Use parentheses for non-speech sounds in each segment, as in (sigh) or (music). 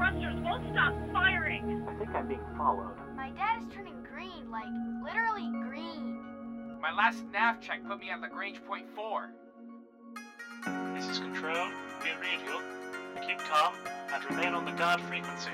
thrusters won't stop firing. I think I'm being followed. My dad is turning green, like literally green. My last nav check put me at Lagrange point 4. This is Control. We read you. Keep calm and remain on the guard frequency.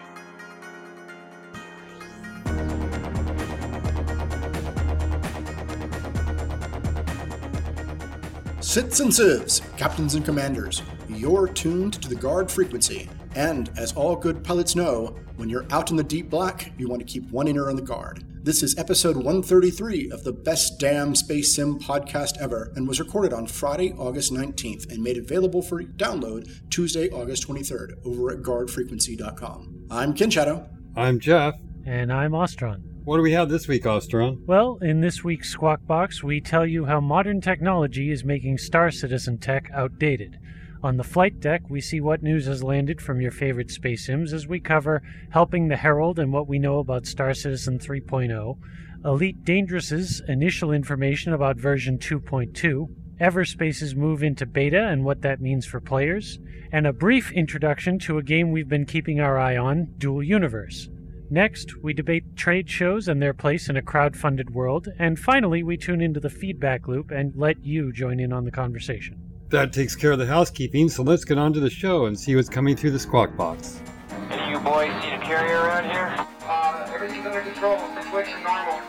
Sits and sieves, captains and commanders, you're tuned to the guard frequency. And as all good pilots know, when you're out in the deep black, you want to keep one inner on the guard. This is episode 133 of the Best Damn Space Sim podcast ever and was recorded on Friday, August 19th and made available for download Tuesday, August 23rd over at guardfrequency.com. I'm Ken Shadow. I'm Jeff. And I'm Ostron. What do we have this week, Ostron? Well, in this week's Squawk Box, we tell you how modern technology is making Star Citizen tech outdated. On the flight deck, we see what news has landed from your favorite space sims as we cover Helping the Herald and what we know about Star Citizen 3.0, Elite Dangerous's initial information about version 2.2, Everspace's move into beta and what that means for players, and a brief introduction to a game we've been keeping our eye on, Dual Universe. Next, we debate trade shows and their place in a crowd-funded world, and finally, we tune into the feedback loop and let you join in on the conversation. That takes care of the housekeeping, so let's get on to the show and see what's coming through the squawk box. Any of you boys need a carrier around here? Uh, everything's under control. Situation normal.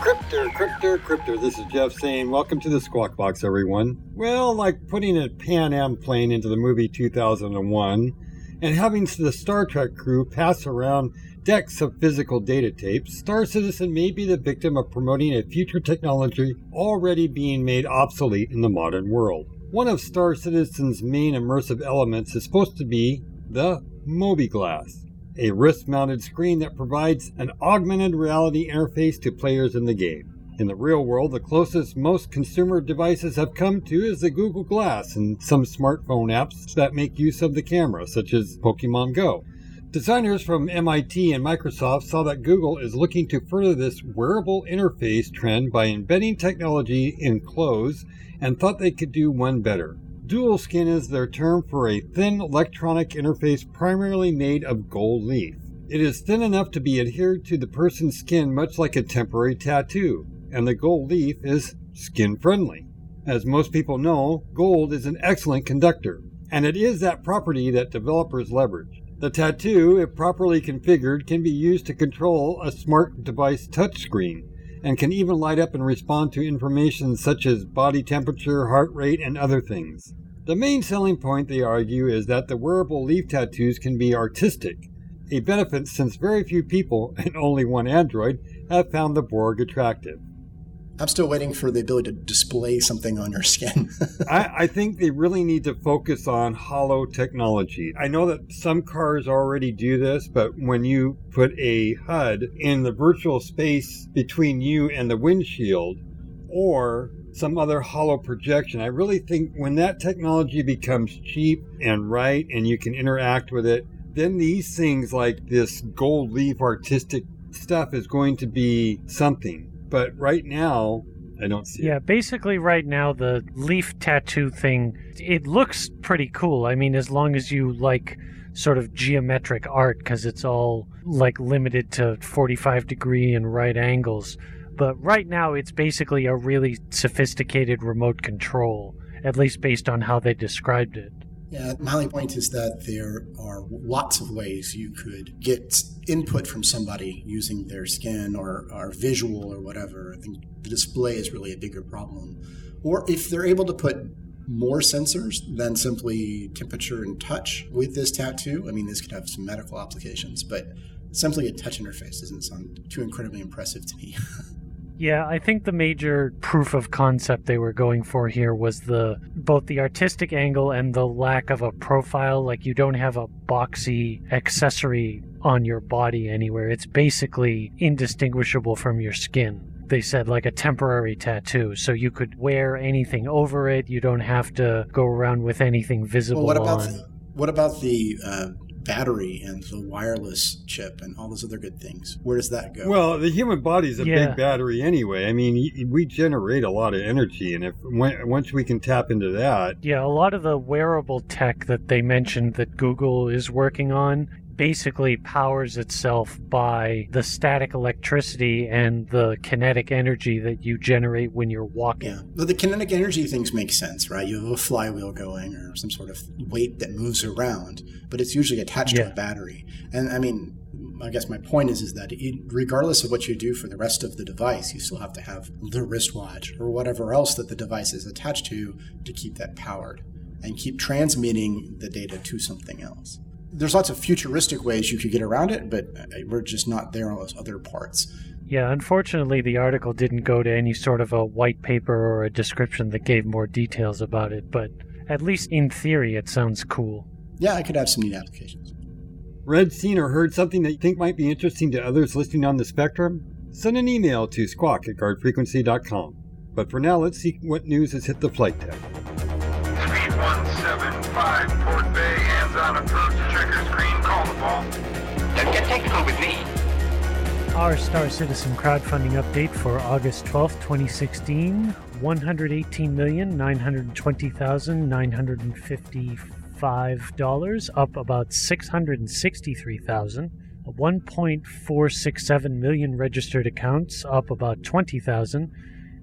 Cryptor, Cryptor, Cryptor. This is Jeff saying, Welcome to the Squawk Box, everyone. Well, like putting a Pan Am plane into the movie 2001 and having the Star Trek crew pass around decks of physical data tapes, Star Citizen may be the victim of promoting a future technology already being made obsolete in the modern world. One of Star Citizen's main immersive elements is supposed to be the mobiGlas, a wrist mounted screen that provides an augmented reality interface to players in the game. In the real world, the closest most consumer devices have come to is the Google Glass and some smartphone apps that make use of the camera, such as Pokemon Go. Designers from MIT and Microsoft saw that Google is looking to further this wearable interface trend by embedding technology in clothes and thought they could do one better. DuoSkin is their term for a thin electronic interface primarily made of gold leaf. It is thin enough to be adhered to the person's skin much like a temporary tattoo, and the gold leaf is skin friendly. As most people know, gold is an excellent conductor, and it is that property that developers leverage. The tattoo, if properly configured, can be used to control a smart device touchscreen and can even light up and respond to information such as body temperature, heart rate, and other things. The main selling point, they argue, is that the wearable leaf tattoos can be artistic, a benefit since very few people, (laughs) and only one android, have found the Borg attractive. I'm still waiting for the ability to display something on your skin. (laughs) I, I, think they really need to focus on holo technology. I know that some cars already do this, but when you put a HUD in the virtual space between you and the windshield, or some other holo projection, I really think when that technology becomes cheap and right and you can interact with it, then these things like this gold leaf artistic stuff is going to be something. But right now, I don't see yeah, it. basically, right now, the leaf tattoo thing, it looks pretty cool. I mean, as long as you like sort of geometric art, because it's all like limited to 45 degree and right angles. But right now, it's basically a really sophisticated remote control, at least based on how they described it. Yeah, my only point is that there are lots of ways you could get input from somebody using their skin or, or visual or whatever. I think the display is really a bigger problem. Or if they're able to put more sensors than simply temperature and touch with this tattoo, I mean, this could have some medical applications, but simply a touch interface doesn't sound too incredibly impressive to me. (laughs) Yeah, I think the major proof of concept they were going for here was the both the artistic angle and the lack of a profile. Like you don't have a boxy accessory on your body anywhere. It's basically indistinguishable from your skin. They said like a temporary tattoo, so you could wear anything over it. You don't have to go around with anything visible well, what about on. The, what about the uh, battery and the wireless chip and all those other good things. Where does that go? Well, the human body's a Yeah. big battery anyway. I mean, we generate a lot of energy, and if once we can tap into that, Yeah, a lot of the wearable tech that they mentioned that Google is working on basically powers itself by the static electricity and the kinetic energy that you generate when you're walking. Yeah, but the kinetic energy things make sense, right? You have a flywheel going or some sort of weight that moves around, but it's usually attached to a battery. And I mean, I guess my point is is that it, regardless of what you do for the rest of the device, you still have to have the wristwatch or whatever else that the device is attached to to keep that powered and keep transmitting the data to something else. There's lots of futuristic ways you could get around it, but uh, we're just not there on those other parts. Yeah, unfortunately, the article didn't go to any sort of a white paper or a description that gave more details about it, but at least in theory, it sounds cool. Yeah, I could have some neat applications. read, seen, or heard something that you think might be interesting to others listening on the spectrum, send an email to squawk at guardfrequency.com. But for now, let's see what news has hit the flight deck. Speed 175, Port Bay, hands on approach, checker screen, call the ball. Don't get technical with me. Our Star Citizen crowdfunding update for August 12th, 2016 $118,920,955, up about $663,000. 1.467 million registered accounts, up about 20,000.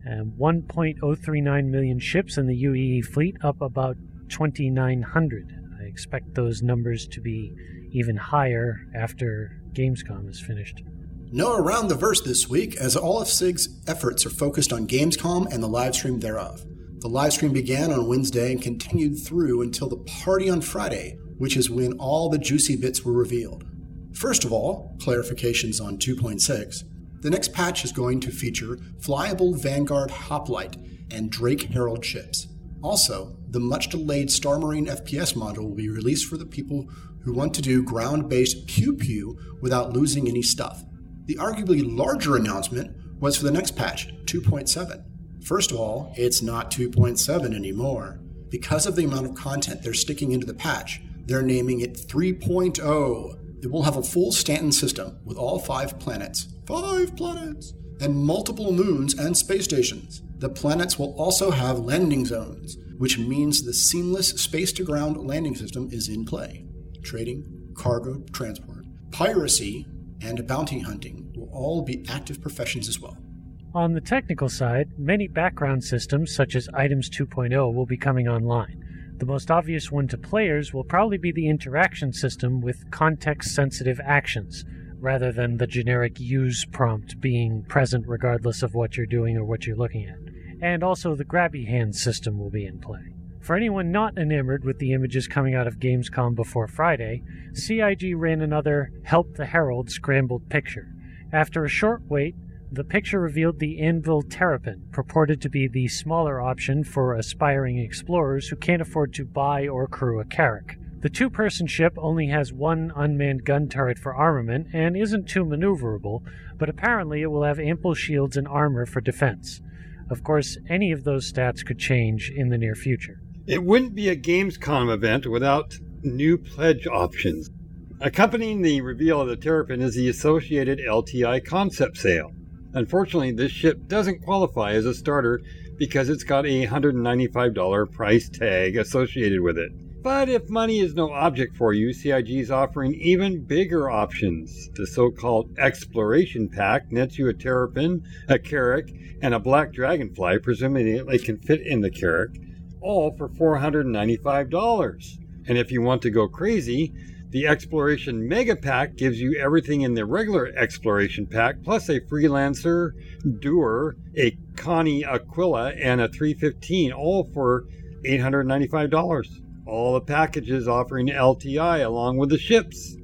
And 1.039 million ships in the UEE fleet, up about 2,900. I expect those numbers to be even higher after Gamescom is finished. No Around the Verse this week, as all of CIG's efforts are focused on Gamescom and the live stream thereof. The live stream began on Wednesday and continued through until the party on Friday, which is when all the juicy bits were revealed. First of all, clarifications on 2.6. The next patch is going to feature flyable Vanguard Hoplite and Drake Herald chips. Also, the much delayed Star Marine FPS module will be released for the people who want to do ground based pew pew without losing any stuff. The arguably larger announcement was for the next patch, 2.7. First of all, it's not 2.7 anymore. Because of the amount of content they're sticking into the patch, they're naming it 3.0. It will have a full Stanton system with all five planets. Five planets! And multiple moons and space stations. The planets will also have landing zones, which means the seamless space to ground landing system is in play. Trading, cargo transport, piracy, and bounty hunting will all be active professions as well. On the technical side, many background systems, such as Items 2.0, will be coming online. The most obvious one to players will probably be the interaction system with context sensitive actions, rather than the generic use prompt being present regardless of what you're doing or what you're looking at. And also, the grabby hand system will be in play. For anyone not enamored with the images coming out of Gamescom before Friday, CIG ran another Help the Herald scrambled picture. After a short wait, the picture revealed the Anvil Terrapin, purported to be the smaller option for aspiring explorers who can't afford to buy or crew a Carrack. The two person ship only has one unmanned gun turret for armament and isn't too maneuverable, but apparently it will have ample shields and armor for defense. Of course, any of those stats could change in the near future. It wouldn't be a Gamescom event without new pledge options. Accompanying the reveal of the Terrapin is the associated LTI concept sale. Unfortunately, this ship doesn't qualify as a starter because it's got a $195 price tag associated with it. But if money is no object for you, CIG is offering even bigger options. The so called Exploration Pack nets you a Terrapin, a Carrack, and a Black Dragonfly, presuming it can fit in the Carrack, all for $495. And if you want to go crazy, the Exploration Mega Pack gives you everything in the regular Exploration Pack, plus a Freelancer, DUR, a Connie Aquila, and a 315, all for $895. All the packages offering LTI along with the ships.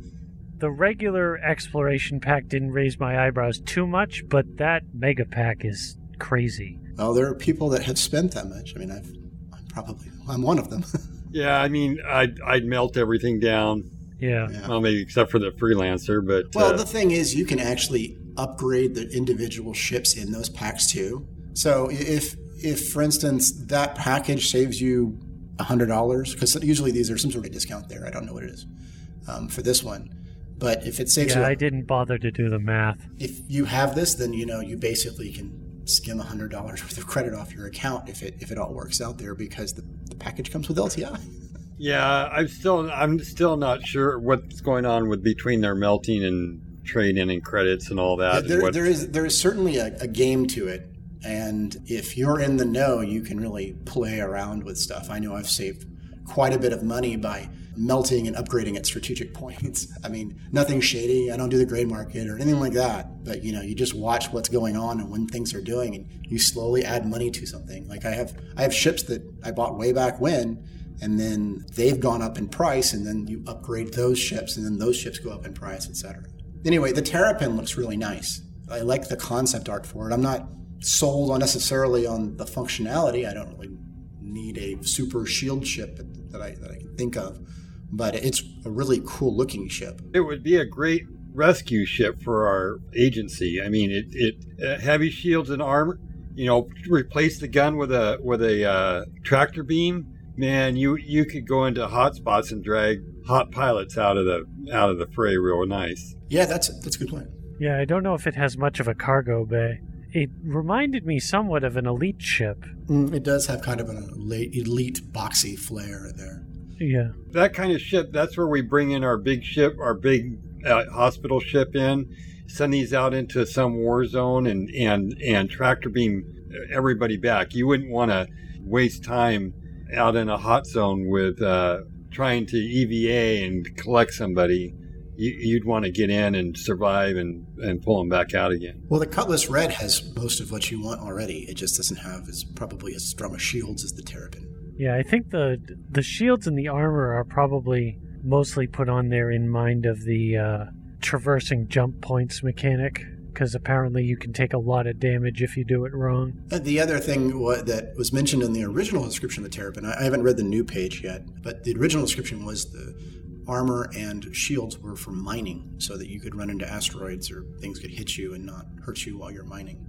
The regular exploration pack didn't raise my eyebrows too much, but that mega pack is crazy. Well, there are people that have spent that much. I mean, I've I'm probably I'm one of them. (laughs) Yeah, I mean, I'd, I'd melt everything down. Yeah. Yeah. Well, maybe except for the Freelancer, but. Well, uh, the thing is, you can actually upgrade the individual ships in those packs too. So if if for instance that package saves you hundred dollars, because usually these are some sort of discount there. I don't know what it is. um, for this one. But if it saves Yeah, you, I didn't bother to do the math. if you have this, then you know you basically can skim hundred dollars worth of credit off your account if it if it all works out there because the, the package comes with LTI. Yeah, I'm still I'm still not sure what's going on with between their melting and trade-in and credits and all that. and there, what- there is there is certainly a, a game to it, and if you're in the know, you can really play around with stuff. I know I've saved quite a bit of money by melting and upgrading at strategic (laughs) points. I mean, nothing shady. I don't do the gray market or anything like that. But you know, you just watch what's going on and when things are doing, and you slowly add money to something. Like I have I have ships that I bought way back when. And then they've gone up in price, and then you upgrade those ships, and then those ships go up in price, etc. Anyway, the Terrapin looks really nice. I like the concept art for it. I'm not sold on necessarily on the functionality. I don't really need a super shield ship that I, that I can think of, but it's a really cool looking ship. It would be a great rescue ship for our agency. I mean, it, it uh, heavy shields and armor. You know, replace the gun with a with a uh, tractor beam. Man, you you could go into hot spots and drag hot pilots out of the out of the fray real nice. Yeah, that's that's a good plan. Yeah, I don't know if it has much of a cargo bay. It reminded me somewhat of an elite ship. Mm, it does have kind of an elite, elite boxy flair there. Yeah. That kind of ship. That's where we bring in our big ship, our big uh, hospital ship in. Send these out into some war zone and and and tractor beam everybody back. You wouldn't want to waste time out in a hot zone with uh, trying to EVA and collect somebody. You, you'd want to get in and survive and, and pull them back out again. Well, the Cutlass Red has most of what you want already. It just doesn't have as probably as strong of shields as the Terrapin. Yeah, I think the the shields and the armor are probably mostly put on there in mind of the uh, traversing jump points mechanic, because apparently you can take a lot of damage if you do it wrong. The other thing wa- that was mentioned in the original description of the Terrapin, I I haven't read the new page yet, but the original description was the armor and shields were for mining, so that you could run into asteroids or things could hit you and not hurt you while you're mining.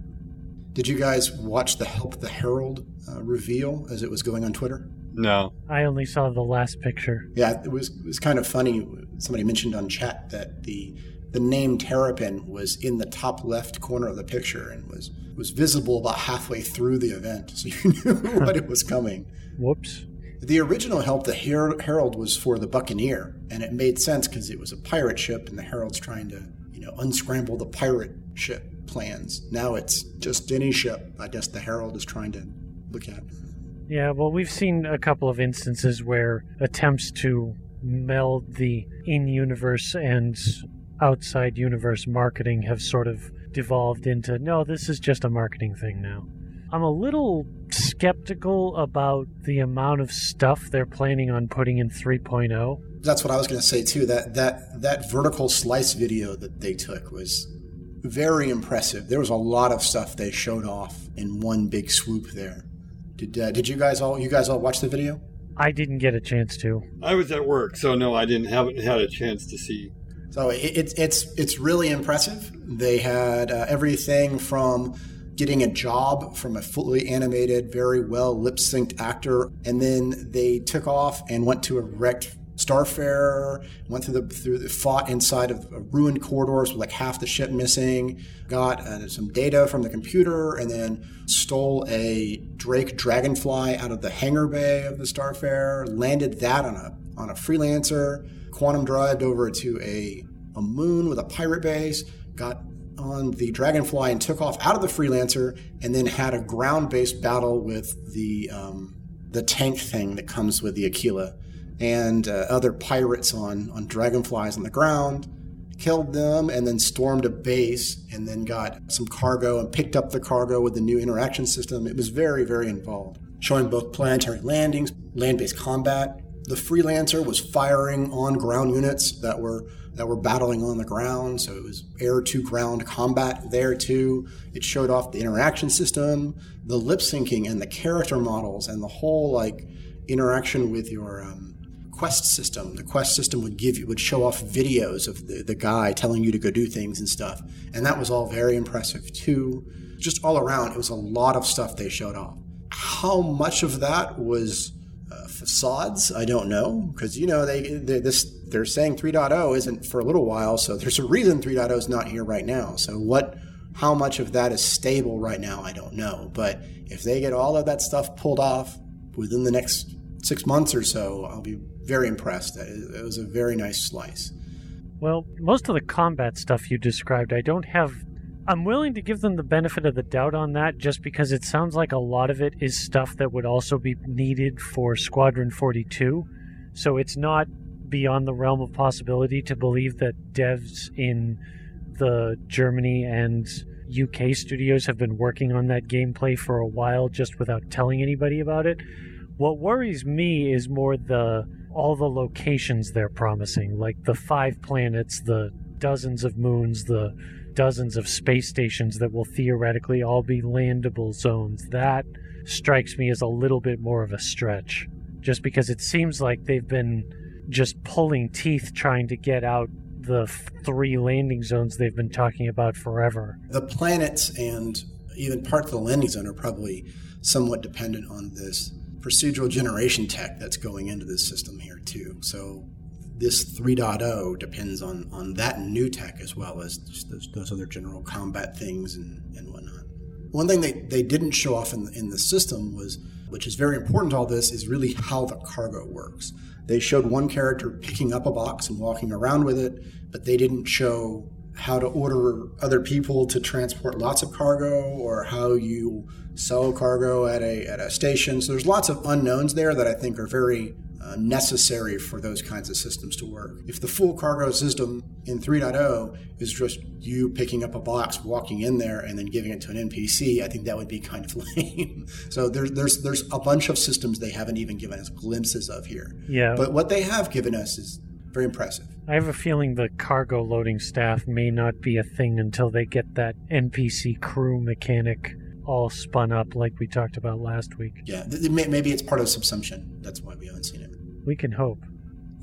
Did you guys watch the Help the Herald uh, reveal as it was going on Twitter? No. I only saw the last picture. Yeah, it was it was kind of funny. Somebody mentioned on chat that the the name Terrapin was in the top left corner of the picture and was was visible about halfway through the event, so you (laughs) knew (laughs) what it was coming. Whoops. The original help, the Her- Herald, was for the Buccaneer, and it made sense because it was a pirate ship, and the Herald's trying to, you know, unscramble the pirate ship plans. Now it's just any ship. I guess the Herald is trying to look at. Yeah, well, we've seen a couple of instances where attempts to meld the in universe and outside universe marketing have sort of devolved into no, this is just a marketing thing now. I'm a little skeptical about the amount of stuff they're planning on putting in 3.0. That's what I was going to say too. That that that vertical slice video that they took was very impressive. There was a lot of stuff they showed off in one big swoop there. Did uh, did you guys all you guys all watch the video? I didn't get a chance to. I was at work, so no, I didn't haven't had a chance to see. So it, it's it's it's really impressive. They had uh, everything from getting a job from a fully animated, very well lip synced actor, and then they took off and went to a wrecked Starfarer, went through the through the fought inside of ruined corridors with like half the ship missing, got uh, some data from the computer, and then stole a Drake Dragonfly out of the hangar bay of the Starfarer, landed that on a on a freelancer, quantum drived over to a a moon with a pirate base, got on the Dragonfly and took off out of the freelancer, and then had a ground-based battle with the um, the tank thing that comes with the Aquila and uh, other pirates on on dragonflies on the ground. Killed them and then stormed a base and then got some cargo and picked up the cargo with the new interaction system. It was very, very involved, showing both planetary landings, land based combat. The freelancer was firing on ground units that were that were battling on the ground, so it was air to ground combat there too. It showed off the interaction system, the lip syncing, and the character models, and the whole like interaction with your um, quest system. The quest system would give you would show off videos of the, the guy telling you to go do things and stuff. And that was all very impressive too. Just all around, it was a lot of stuff they showed off. How much of that was uh, facades. I don't know because you know they, they this they're saying 3.0 isn't for a little while, so there's a reason 3.0 is not here right now. So what? How much of that is stable right now? I don't know. But if they get all of that stuff pulled off within the next six months or so, I'll be very impressed. It was a very nice slice. Well, most of the combat stuff you described, I don't have. I'm willing to give them the benefit of the doubt on that just because it sounds like a lot of it is stuff that would also be needed for Squadron 42. So it's not beyond the realm of possibility to believe that devs in the Germany and UK studios have been working on that gameplay for a while just without telling anybody about it. What worries me is more the all the locations they're promising, like the five planets, the dozens of moons, the dozens of space stations that will theoretically all be landable zones. That strikes me as a little bit more of a stretch, just because it seems like they've been just pulling teeth trying to get out the three landing zones they've been talking about forever. The planets and even parts of the landing zone are probably somewhat dependent on this procedural generation tech that's going into this system here too. So this 3.0 depends on on that new tech as well as those, those other general combat things and, and whatnot. One thing they, they didn't show off in the, in the system was, which is very important to all this, is really how the cargo works. They showed one character picking up a box and walking around with it, but they didn't show how to order other people to transport lots of cargo or how you sell cargo at a, at a station. So there's lots of unknowns there that I think are very uh, necessary for those kinds of systems to work. If the full cargo system in 3.0 is just you picking up a box, walking in there, and then giving it to an NPC, I think that would be kind of (laughs) lame. so there's there's there's a bunch of systems they haven't even given us glimpses of here. Yeah. But what they have given us is very impressive. I have a feeling the cargo loading staff may not be a thing until they get that NPC crew mechanic all spun up like we talked about last week. Yeah, maybe it's part of subsumption. That's why we haven't seen it. We can hope.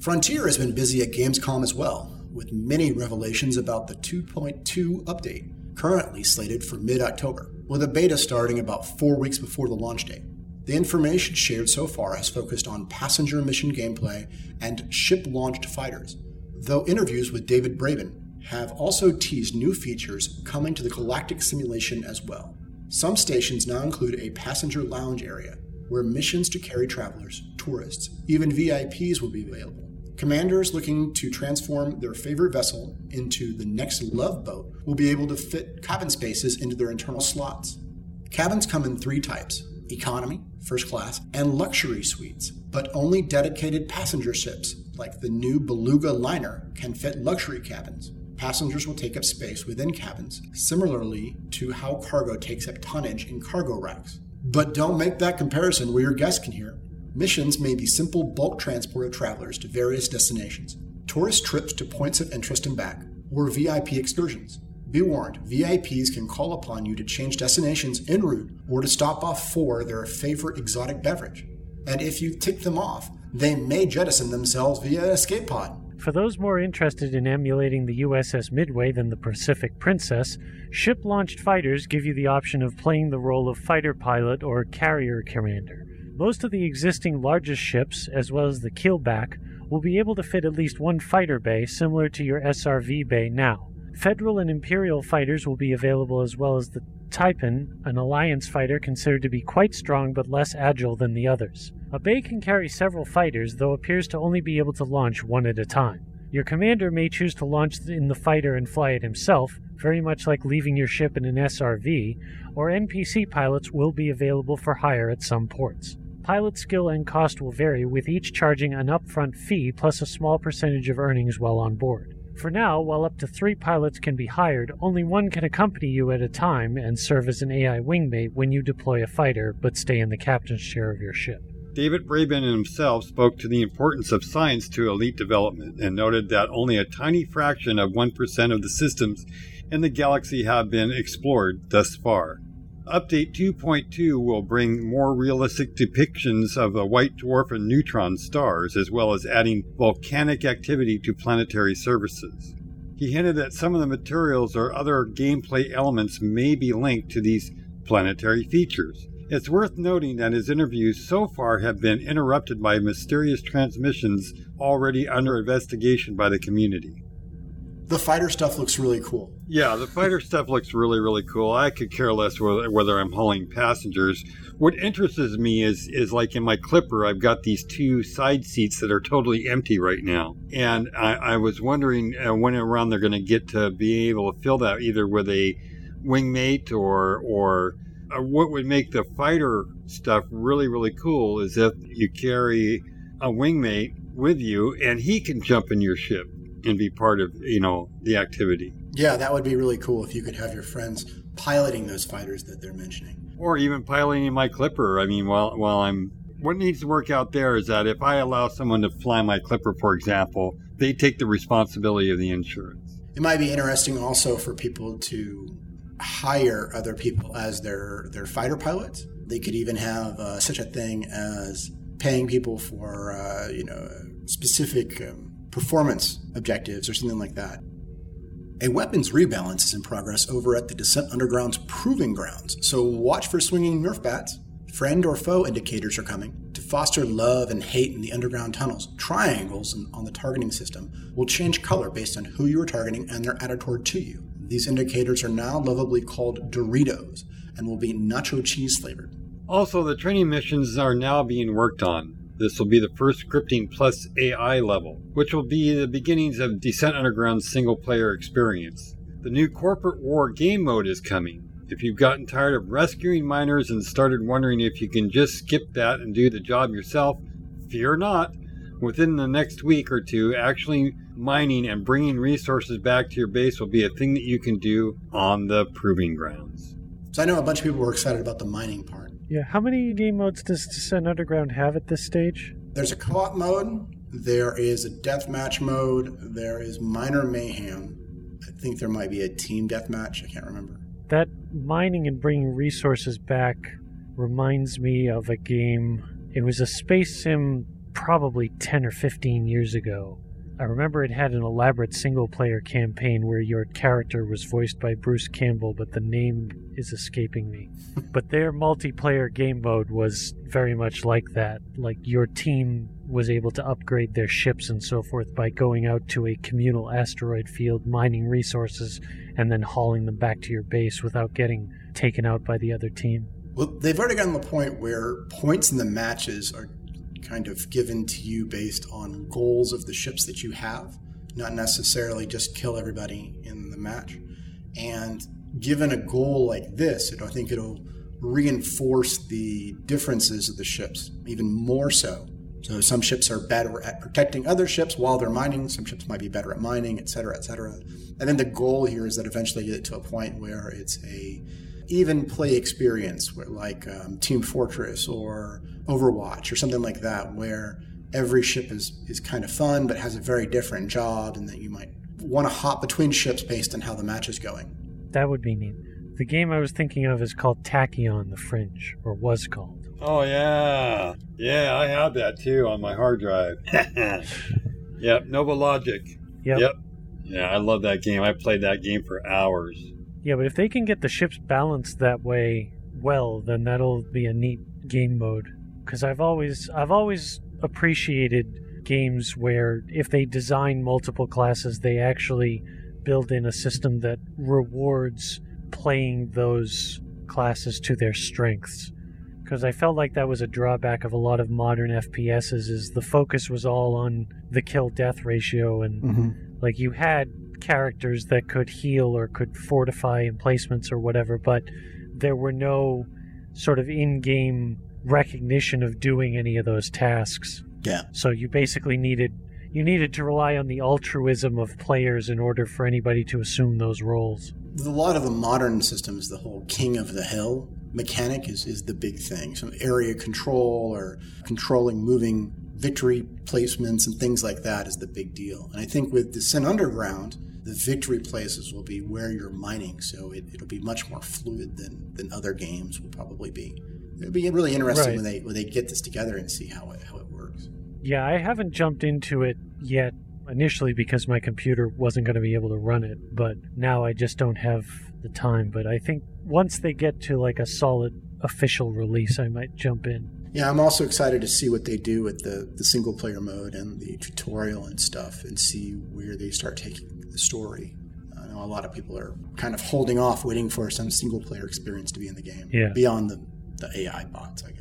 Frontier has been busy at Gamescom as well, with many revelations about the 2.2 update, currently slated for mid October, with a beta starting about four weeks before the launch date. The information shared so far has focused on passenger mission gameplay and ship launched fighters, though interviews with David Braben have also teased new features coming to the Galactic simulation as well. Some stations now include a passenger lounge area where missions to carry travelers, tourists, even VIPs will be available. Commanders looking to transform their favorite vessel into the next love boat will be able to fit cabin spaces into their internal slots. Cabins come in three types economy, first class, and luxury suites, but only dedicated passenger ships, like the new Beluga liner, can fit luxury cabins passengers will take up space within cabins, similarly to how cargo takes up tonnage in cargo racks. But don't make that comparison where your guests can hear. Missions may be simple bulk transport of travelers to various destinations, tourist trips to points of interest and back, or VIP excursions. Be warned, VIPs can call upon you to change destinations en route or to stop off for their favorite exotic beverage. And if you tick them off, they may jettison themselves via escape pod. For those more interested in emulating the USS Midway than the Pacific Princess, ship launched fighters give you the option of playing the role of fighter pilot or carrier commander. Most of the existing largest ships, as well as the keelback, will be able to fit at least one fighter bay similar to your SRV bay now. Federal and Imperial fighters will be available as well as the Taipan, an Alliance fighter considered to be quite strong but less agile than the others. A bay can carry several fighters, though appears to only be able to launch one at a time. Your commander may choose to launch in the fighter and fly it himself, very much like leaving your ship in an SRV, or NPC pilots will be available for hire at some ports. Pilot skill and cost will vary, with each charging an upfront fee plus a small percentage of earnings while on board. For now, while up to three pilots can be hired, only one can accompany you at a time and serve as an AI wingmate when you deploy a fighter but stay in the captain's chair of your ship. David Braben himself spoke to the importance of science to elite development and noted that only a tiny fraction of 1% of the systems in the galaxy have been explored thus far. Update 2.2 will bring more realistic depictions of the white dwarf and neutron stars, as well as adding volcanic activity to planetary surfaces. He hinted that some of the materials or other gameplay elements may be linked to these planetary features It's worth noting that his interviews so far have been interrupted by mysterious transmissions already under investigation by the community. The fighter stuff looks really cool. Yeah, the fighter stuff looks really, really cool. I could care less whether, whether I'm hauling passengers. What interests me is is like in my Clipper, I've got these two side seats that are totally empty right now, and I, I was wondering uh, when around they're going to get to be able to fill that either with a wingmate or or uh, what would make the fighter stuff really, really cool is if you carry a wingmate with you and he can jump in your ship and be part of you know the activity Yeah, that would be really cool if you could have your friends piloting those fighters that they're mentioning. or even piloting my clipper i mean while while i'm what needs to work out there is that if i allow someone to fly my clipper for example they take the responsibility of the insurance It might be interesting also for people to hire other people as their their fighter pilots. They could even have uh, such a thing as paying people for uh, you know specific um, performance objectives or something like that. A weapons rebalance is in progress over at the Descent Underground's Proving Grounds, so watch for swinging Nerf bats. Friend or foe indicators are coming. To foster love and hate in the underground tunnels, triangles on the targeting system will change color based on who you are targeting and their attitude to you. These indicators are now lovably called Doritos and will be nacho cheese flavored. also the training missions are now being worked on this will be the first scripting plus ai level which will be the beginnings of descent underground's single player experience. The new corporate war game mode is coming. If you've gotten tired of rescuing miners and started wondering if you can just skip that and do the job yourself fear not. Within the next week or two actually mining and bringing resources back to your base will be a thing that you can do on the proving grounds. So I know a bunch of people were excited about the mining part. Yeah, how many game modes does Descent Underground have at this stage? There's a co-op mode. There is a deathmatch mode. There is minor mayhem. I think there might be a team deathmatch. I can't remember. That mining and bringing resources back reminds me of a game. It was a space sim probably 10 or 15 years ago. I remember it had an elaborate single player campaign where your character was voiced by Bruce Campbell, but the name is escaping me. (laughs) but their multiplayer game mode was very much like that. Like your team was able to upgrade their ships and so forth by going out to a communal asteroid field, mining resources, and then hauling them back to your base without getting taken out by the other team. Well, they've already gotten to the point where points in the matches are kind of given to you based on goals of the ships that you have, not necessarily just kill everybody in the match. And given a goal like this, it, I think it'll reinforce the differences of the ships even more so. So some ships are better at protecting other ships while they're mining. Some ships might be better at mining, et cetera, et cetera. And then the goal here is that eventually you get to a point where it's a even play experience, where, like um, Team Fortress or Overwatch or something like that, where every ship is is kind of fun but has a very different job, and that you might want to hop between ships based on how the match is going. That would be neat. The game I was thinking of is called Tachyon the Fringe, or was called. Oh yeah, yeah, I have that too on my hard drive. (laughs) yep, Nova Logic. Yep. Yep. Yeah, I love that game. I played that game for hours. Yeah, but if they can get the ships balanced that way well, then that'll be a neat game mode. Because I've always I've always appreciated games where if they design multiple classes, they actually build in a system that rewards playing those classes to their strengths. Because I felt like that was a drawback of a lot of modern FPSs is the focus was all on the kill death ratio and mm-hmm. like you had characters that could heal or could fortify emplacements or whatever, but there were no sort of in-game recognition of doing any of those tasks. Yeah. So you basically needed you needed to rely on the altruism of players in order for anybody to assume those roles. With a lot of the modern systems, the whole king of the hill mechanic is, is the big thing. So area control or controlling moving victory placements and things like that is the big deal. And I think with Descent Underground, the victory places will be where you're mining, so it, it'll be much more fluid than, than other games will probably be. It'll be really interesting Right. when they when they get this together and see how it how it works. Yeah, I haven't jumped into it yet initially because my computer wasn't going to be able to run it, but now I just don't have the time. But I think once they get to like a solid official release, I might jump in. Yeah, I'm also excited to see what they do with the, the single player mode and the tutorial and stuff and see where they start taking the story. I know a lot of people are kind of holding off, waiting for some single player experience to be in the game. Yeah. Beyond the, the AI bots, I guess.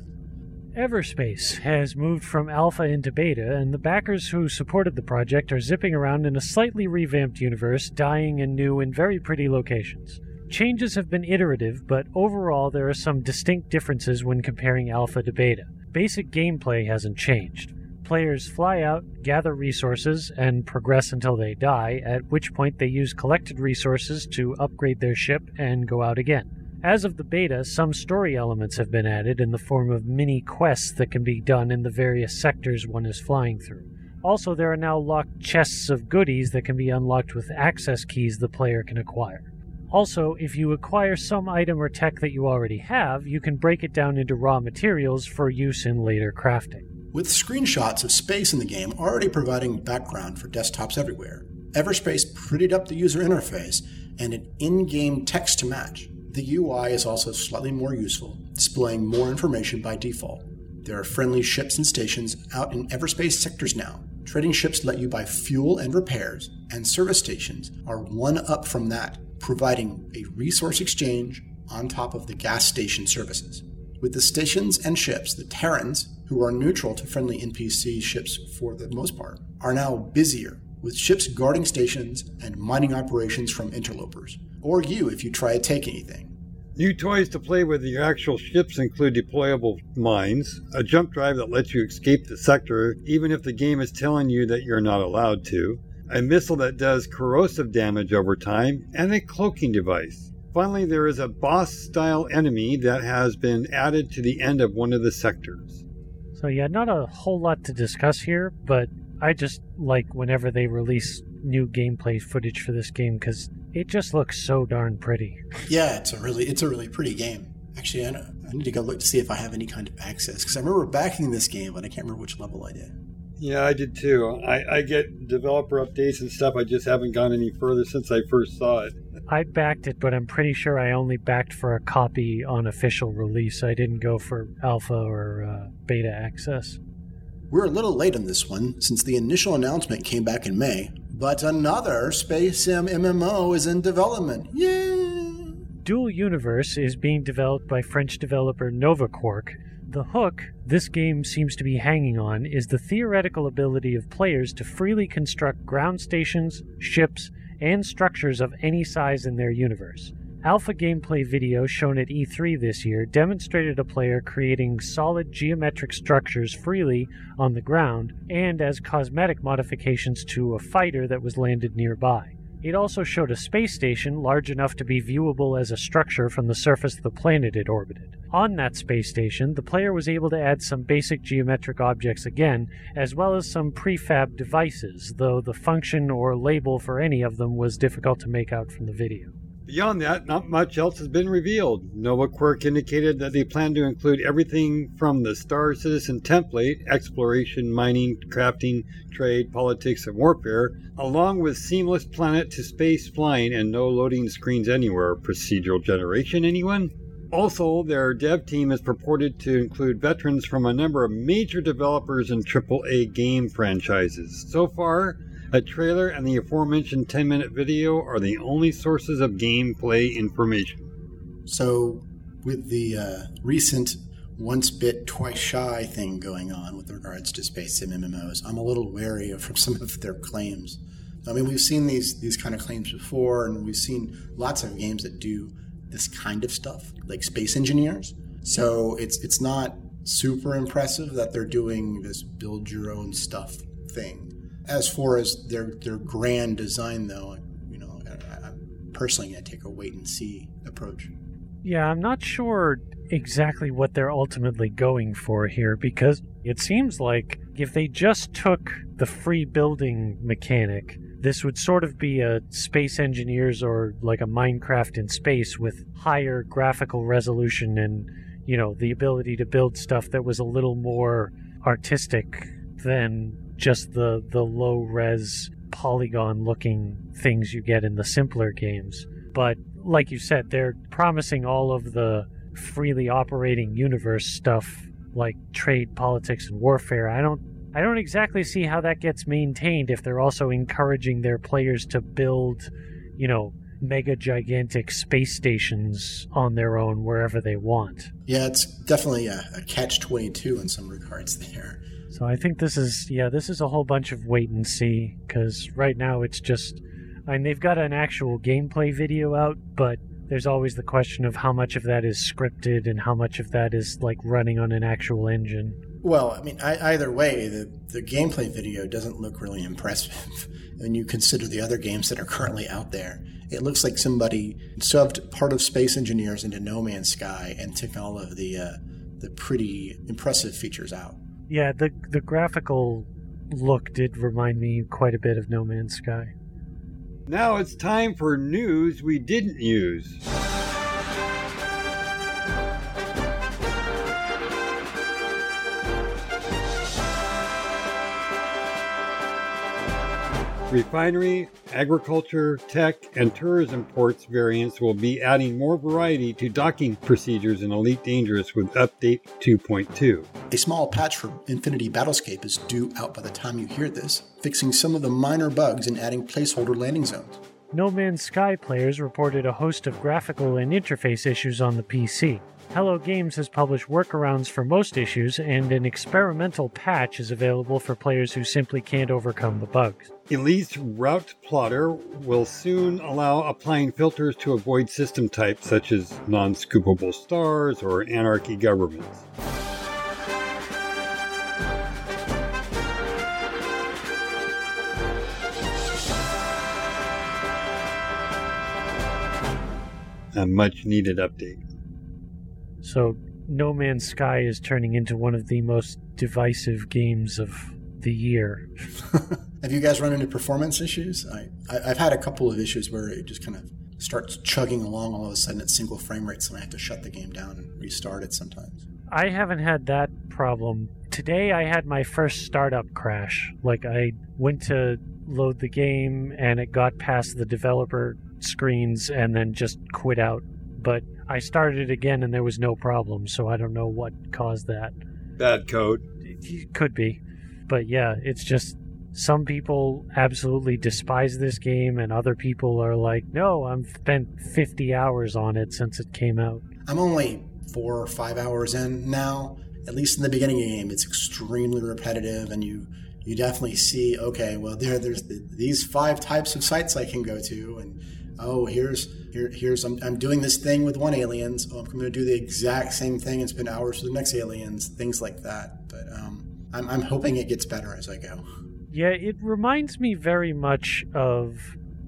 Everspace has moved from alpha into beta, and the backers who supported the project are zipping around in a slightly revamped universe, dying in new and very pretty locations. Changes have been iterative, but overall there are some distinct differences when comparing alpha to beta. Basic gameplay hasn't changed. Players fly out, gather resources, and progress until they die, at which point they use collected resources to upgrade their ship and go out again. As of the beta, some story elements have been added in the form of mini quests that can be done in the various sectors one is flying through. Also, there are now locked chests of goodies that can be unlocked with access keys the player can acquire. Also, if you acquire some item or tech that you already have, you can break it down into raw materials for use in later crafting. With screenshots of space in the game already providing background for desktops everywhere, Everspace prettied up the user interface and an in game text to match. The UI is also slightly more useful, displaying more information by default. There are friendly ships and stations out in Everspace sectors now. Trading ships let you buy fuel and repairs, and service stations are one up from that, providing a resource exchange on top of the gas station services. With the stations and ships, the Terrans, who are neutral to friendly NPC ships for the most part, are now busier, with ships guarding stations and mining operations from interlopers, or you if you try to take anything. New toys to play with your actual ships include deployable mines, a jump drive that lets you escape the sector even if the game is telling you that you're not allowed to, a missile that does corrosive damage over time, and a cloaking device. Finally, there is a boss style enemy that has been added to the end of one of the sectors. So, yeah, not a whole lot to discuss here, but I just like whenever they release new gameplay footage for this game because it just looks so darn pretty. Yeah, it's a really it's a really pretty game. Actually, I, I need to go look to see if I have any kind of access because I remember backing this game, but I can't remember which level I did. Yeah, I did too. I, I get developer updates and stuff. I just haven't gone any further since I first saw it. (laughs) I backed it, but I'm pretty sure I only backed for a copy on official release. I didn't go for alpha or uh, beta access. We're a little late on this one since the initial announcement came back in May, but another Space Sim MMO is in development. Yay! Dual Universe is being developed by French developer NovaQuark. The hook this game seems to be hanging on is the theoretical ability of players to freely construct ground stations, ships, and structures of any size in their universe. Alpha gameplay video shown at E3 this year demonstrated a player creating solid geometric structures freely on the ground and as cosmetic modifications to a fighter that was landed nearby. It also showed a space station large enough to be viewable as a structure from the surface of the planet it orbited. On that space station, the player was able to add some basic geometric objects again, as well as some prefab devices, though the function or label for any of them was difficult to make out from the video. Beyond that, not much else has been revealed. NovaQuark indicated that they plan to include everything from the Star Citizen template exploration, mining, crafting, trade, politics, and warfare along with seamless planet to space flying and no loading screens anywhere. Procedural generation, anyone? Also, their dev team is purported to include veterans from a number of major developers and AAA game franchises. So far, a trailer and the aforementioned 10 minute video are the only sources of gameplay information. So, with the uh, recent once bit, twice shy thing going on with regards to space sim MMOs, I'm a little wary of some of their claims. I mean, we've seen these these kind of claims before, and we've seen lots of games that do this kind of stuff, like Space Engineers. So it's it's not super impressive that they're doing this build your own stuff thing as far as their their grand design, though, you know, I, I'm personally going to take a wait and see approach. Yeah, I'm not sure exactly what they're ultimately going for here because it seems like if they just took the free building mechanic, this would sort of be a space engineers or like a Minecraft in space with higher graphical resolution and, you know, the ability to build stuff that was a little more artistic than just the the low res polygon looking things you get in the simpler games. But like you said, they're promising all of the freely operating universe stuff like trade, politics, and warfare. I don't I don't exactly see how that gets maintained if they're also encouraging their players to build, you know, mega gigantic space stations on their own wherever they want. Yeah, it's definitely a, a catch 22 in some regards there. So I think this is yeah, this is a whole bunch of wait and see cuz right now it's just I mean they've got an actual gameplay video out, but there's always the question of how much of that is scripted and how much of that is like running on an actual engine. Well, I mean, I, either way, the, the gameplay video doesn't look really impressive (laughs) when you consider the other games that are currently out there. It looks like somebody shoved part of Space Engineers into No Man's Sky and took all of the uh, the pretty impressive features out. Yeah, the the graphical look did remind me quite a bit of No Man's Sky. Now it's time for news we didn't use. Refinery, agriculture, tech, and tourism ports variants will be adding more variety to docking procedures in Elite Dangerous with Update 2.2. A small patch for Infinity Battlescape is due out by the time you hear this, fixing some of the minor bugs and adding placeholder landing zones. No Man's Sky players reported a host of graphical and interface issues on the PC. Hello Games has published workarounds for most issues, and an experimental patch is available for players who simply can't overcome the bugs. Elite's Route Plotter will soon allow applying filters to avoid system types such as non scoopable stars or anarchy governments. A much needed update. So, No Man's Sky is turning into one of the most divisive games of the year. (laughs) Have you guys run into performance issues? I, I, have had a couple of issues where it just kind of starts chugging along all of a sudden at single frame rates, and I have to shut the game down and restart it sometimes. I haven't had that problem. Today I had my first startup crash. Like, I went to load the game and it got past the developer screens and then just quit out. But I started it again and there was no problem, so I don't know what caused that. Bad code. It could be. But yeah, it's just some people absolutely despise this game and other people are like, "No, I've spent 50 hours on it since it came out." I'm only 4 or 5 hours in now. At least in the beginning of the game, it's extremely repetitive and you you definitely see, okay, well there there's the, these five types of sites I can go to and oh, here's here, here's I'm, I'm doing this thing with one aliens. Oh, I'm going to do the exact same thing and spend hours with the next aliens. Things like that. But um, I'm, I'm hoping it gets better as I go. Yeah, it reminds me very much of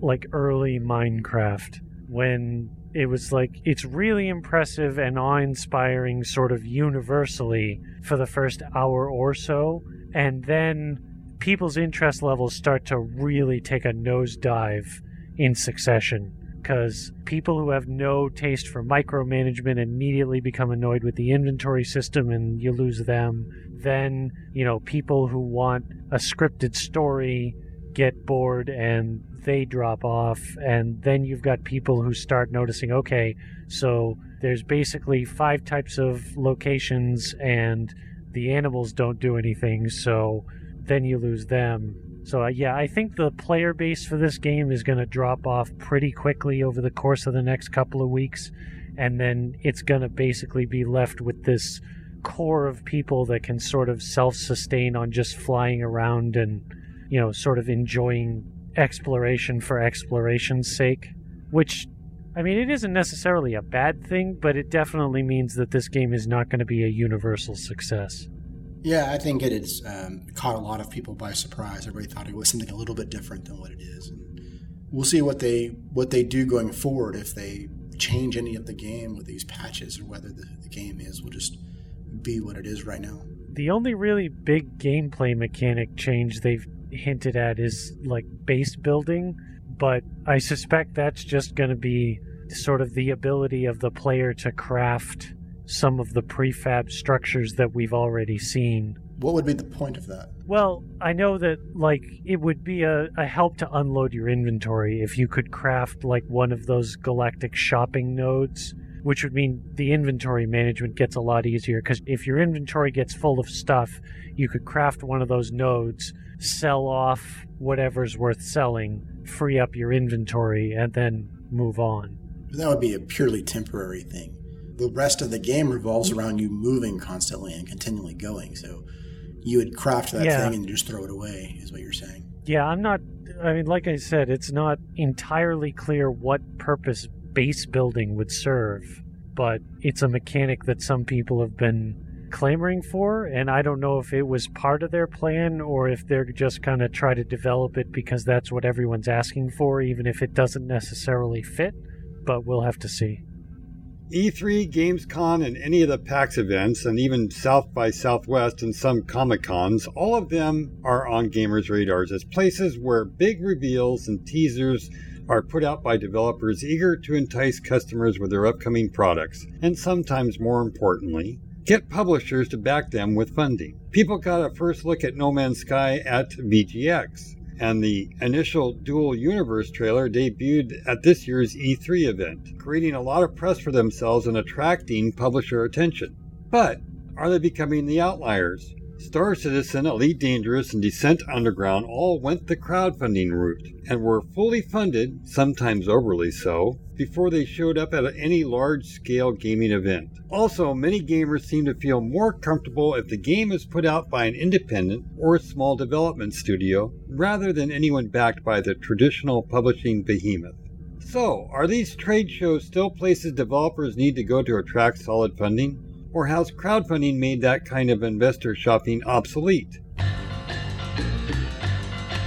like early Minecraft when it was like it's really impressive and awe-inspiring sort of universally for the first hour or so and then people's interest levels start to really take a nosedive in succession because people who have no taste for micromanagement immediately become annoyed with the inventory system and you lose them. Then, you know, people who want a scripted story get bored and they drop off. And then you've got people who start noticing okay, so there's basically five types of locations and the animals don't do anything, so then you lose them so uh, yeah, I think the player base for this game is going to drop off pretty quickly over the course of the next couple of weeks, and then it's going to basically be left with this core of people that can sort of self-sustain on just flying around and you know sort of enjoying exploration for exploration's sake, which I mean, it isn't necessarily a bad thing, but it definitely means that this game is not going to be a universal success. Yeah, I think it has um, caught a lot of people by surprise. Everybody thought it was something a little bit different than what it is. And we'll see what they what they do going forward if they change any of the game with these patches or whether the, the game is will just be what it is right now. The only really big gameplay mechanic change they've hinted at is like base building, but I suspect that's just going to be sort of the ability of the player to craft some of the prefab structures that we've already seen. What would be the point of that? Well, I know that like it would be a, a help to unload your inventory if you could craft like one of those galactic shopping nodes which would mean the inventory management gets a lot easier because if your inventory gets full of stuff, you could craft one of those nodes, sell off whatever's worth selling, free up your inventory, and then move on. That would be a purely temporary thing. The rest of the game revolves around you moving constantly and continually going. So you would craft that Yeah. thing and just throw it away, is what you're saying. Yeah, I'm not. I mean, like I said, it's not entirely clear what purpose base building would serve, but it's a mechanic that some people have been clamoring for, and I don't know if it was part of their plan or if they're just kind of try to develop it because that's what everyone's asking for, even if it doesn't necessarily fit. But we'll have to see. E3, Gamescom, and any of the PAX events, and even South by Southwest and some Comic Cons, all of them are on gamers' radars as places where big reveals and teasers are put out by developers eager to entice customers with their upcoming products, and sometimes more importantly, get publishers to back them with funding. People got a first look at No Man's Sky at VGX, and the initial Dual Universe trailer debuted at this year's E3 event, creating a lot of press for themselves and attracting publisher attention. But are they becoming the outliers? Star Citizen, Elite Dangerous, and Descent Underground all went the crowdfunding route and were fully funded, sometimes overly so, before they showed up at any large scale gaming event. Also, many gamers seem to feel more comfortable if the game is put out by an independent or small development studio rather than anyone backed by the traditional publishing behemoth. So, are these trade shows still places developers need to go to attract solid funding? Or has crowdfunding made that kind of investor shopping obsolete?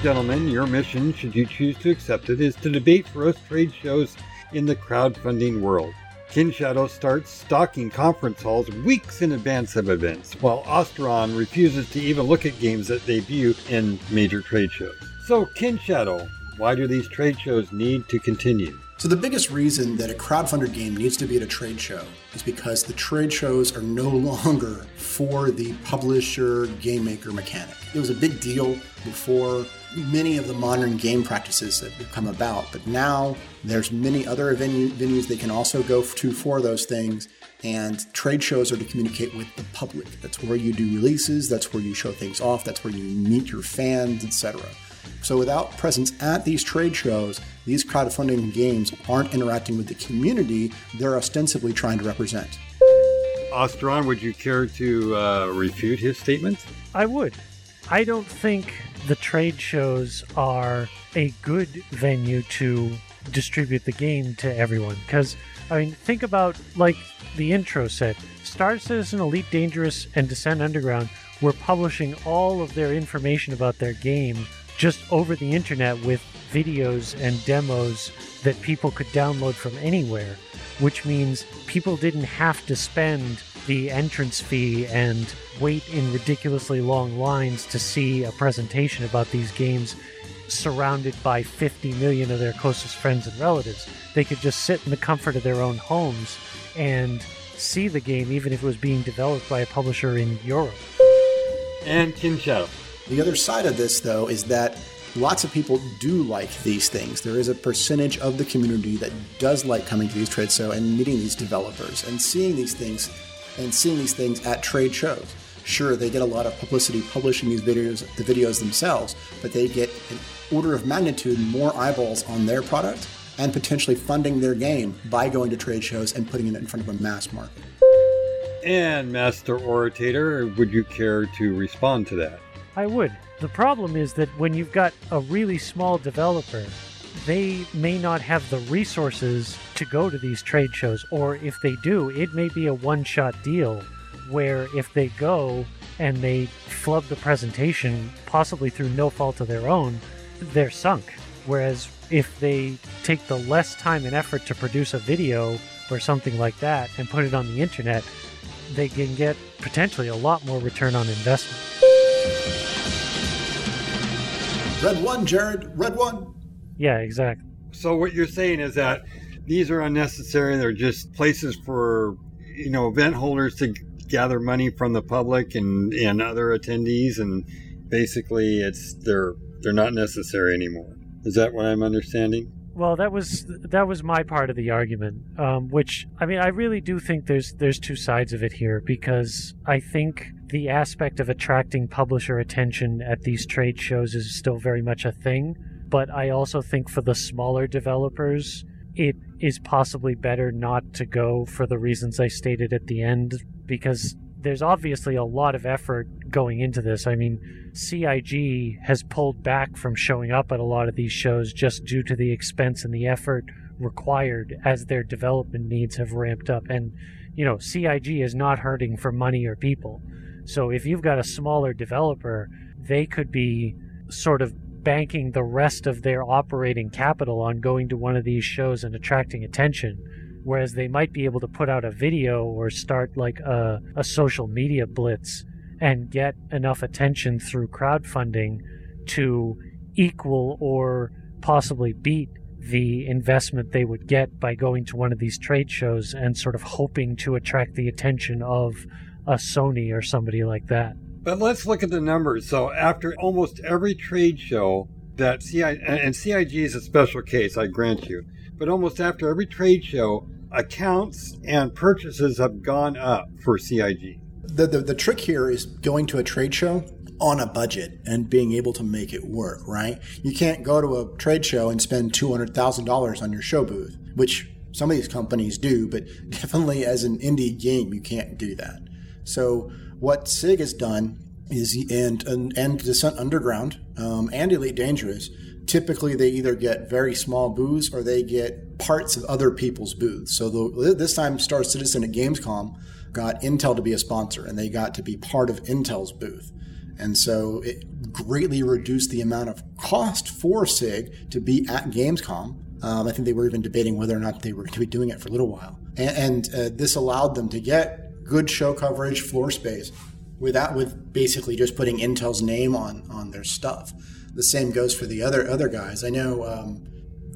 Gentlemen, your mission, should you choose to accept it, is to debate for us trade shows in the crowdfunding world. Kin Shadow starts stocking conference halls weeks in advance of events, while Ostron refuses to even look at games that debut in major trade shows. So, Kin Shadow, why do these trade shows need to continue? So the biggest reason that a crowdfunded game needs to be at a trade show is because the trade shows are no (laughs) longer for the publisher game maker mechanic. It was a big deal before many of the modern game practices that have come about, but now there's many other venue, venues they can also go to for those things. And trade shows are to communicate with the public. That's where you do releases. That's where you show things off. That's where you meet your fans, etc. So without presence at these trade shows, these crowdfunding games aren't interacting with the community they're ostensibly trying to represent. Ostron, would you care to uh, refute his statement? I would. I don't think the trade shows are a good venue to distribute the game to everyone. Because, I mean, think about, like the intro said Star Citizen, Elite Dangerous, and Descent Underground were publishing all of their information about their game just over the internet with videos and demos that people could download from anywhere, which means people didn't have to spend the entrance fee and wait in ridiculously long lines to see a presentation about these games surrounded by 50 million of their closest friends and relatives. They could just sit in the comfort of their own homes and see the game even if it was being developed by a publisher in Europe. And Kin Shadow. The other side of this, though, is that lots of people do like these things. There is a percentage of the community that does like coming to these trade shows and meeting these developers and seeing these things and seeing these things at trade shows. Sure, they get a lot of publicity publishing these videos, the videos themselves, but they get an order of magnitude more eyeballs on their product and potentially funding their game by going to trade shows and putting it in front of a mass market. And Master Orator, would you care to respond to that? I would. The problem is that when you've got a really small developer, they may not have the resources to go to these trade shows, or if they do, it may be a one shot deal where if they go and they flub the presentation, possibly through no fault of their own, they're sunk. Whereas if they take the less time and effort to produce a video or something like that and put it on the internet, they can get potentially a lot more return on investment. Red one, Jared. Red one. Yeah, exactly. So what you're saying is that these are unnecessary. They're just places for you know event holders to gather money from the public and and other attendees, and basically it's they're they're not necessary anymore. Is that what I'm understanding? Well, that was that was my part of the argument, um, which I mean, I really do think there's there's two sides of it here because I think the aspect of attracting publisher attention at these trade shows is still very much a thing, but I also think for the smaller developers, it is possibly better not to go for the reasons I stated at the end because there's obviously a lot of effort going into this. I mean, CIG has pulled back from showing up at a lot of these shows just due to the expense and the effort required as their development needs have ramped up. And, you know, CIG is not hurting for money or people. So if you've got a smaller developer, they could be sort of banking the rest of their operating capital on going to one of these shows and attracting attention whereas they might be able to put out a video or start like a, a social media blitz and get enough attention through crowdfunding to equal or possibly beat the investment they would get by going to one of these trade shows and sort of hoping to attract the attention of a Sony or somebody like that. But let's look at the numbers. So after almost every trade show that CI and CIG is a special case, I grant you. But almost after every trade show, accounts and purchases have gone up for CIG. The, the, the trick here is going to a trade show on a budget and being able to make it work, right? You can't go to a trade show and spend $200,000 on your show booth, which some of these companies do, but (laughs) definitely as an indie game, you can't do that. So what CIG has done is, and, and, and Descent Underground um, and Elite Dangerous typically they either get very small booths or they get parts of other people's booths. So the, this time, Star Citizen at Gamescom got Intel to be a sponsor, and they got to be part of Intel's booth. And so it greatly reduced the amount of cost for CIG to be at Gamescom. Um, I think they were even debating whether or not they were going to be doing it for a little while. And, and uh, this allowed them to get good show coverage, floor space, without with basically just putting Intel's name on on their stuff the same goes for the other other guys. I know um,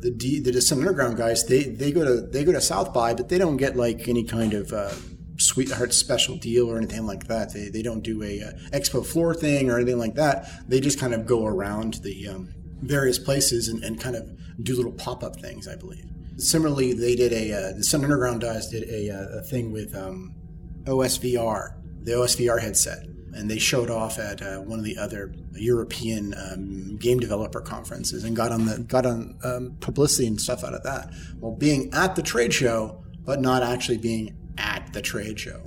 the D, the Descent Underground guys. They they go to they go to South by, but they don't get like any kind of uh, sweetheart special deal or anything like that. They they don't do a uh, expo floor thing or anything like that. They just kind of go around the um, various places and, and kind of do little pop up things. I believe. Similarly, they did a uh, the Descent Underground guys did a, uh, a thing with um, OSVR, the OSVR headset and they showed off at uh, one of the other European um, game developer conferences and got on the got on um, publicity and stuff out of that. Well, being at the trade show, but not actually being at the trade show.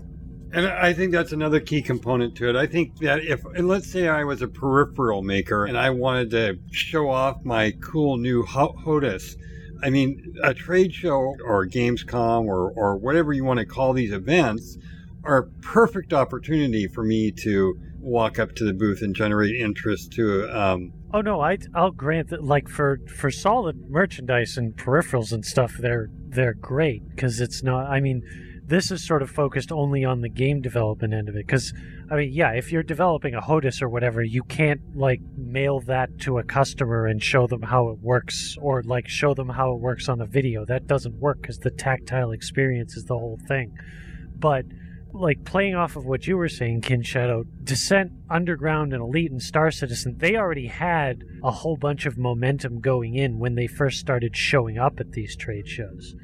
And I think that's another key component to it. I think that if, and let's say I was a peripheral maker and I wanted to show off my cool new HOTAS, I mean, a trade show or Gamescom or, or whatever you want to call these events are a perfect opportunity for me to walk up to the booth and generate interest to um, oh no I, i'll grant that like for for solid merchandise and peripherals and stuff they're they're great because it's not i mean this is sort of focused only on the game development end of it because i mean yeah if you're developing a HOTAS or whatever you can't like mail that to a customer and show them how it works or like show them how it works on a video. That doesn't work because the tactile experience is the whole thing. But like playing off of what you were saying, Kin Shadow, Descent, Underground, and Elite and Star Citizen, they already had a whole bunch of momentum going in when they first started showing up at these trade shows.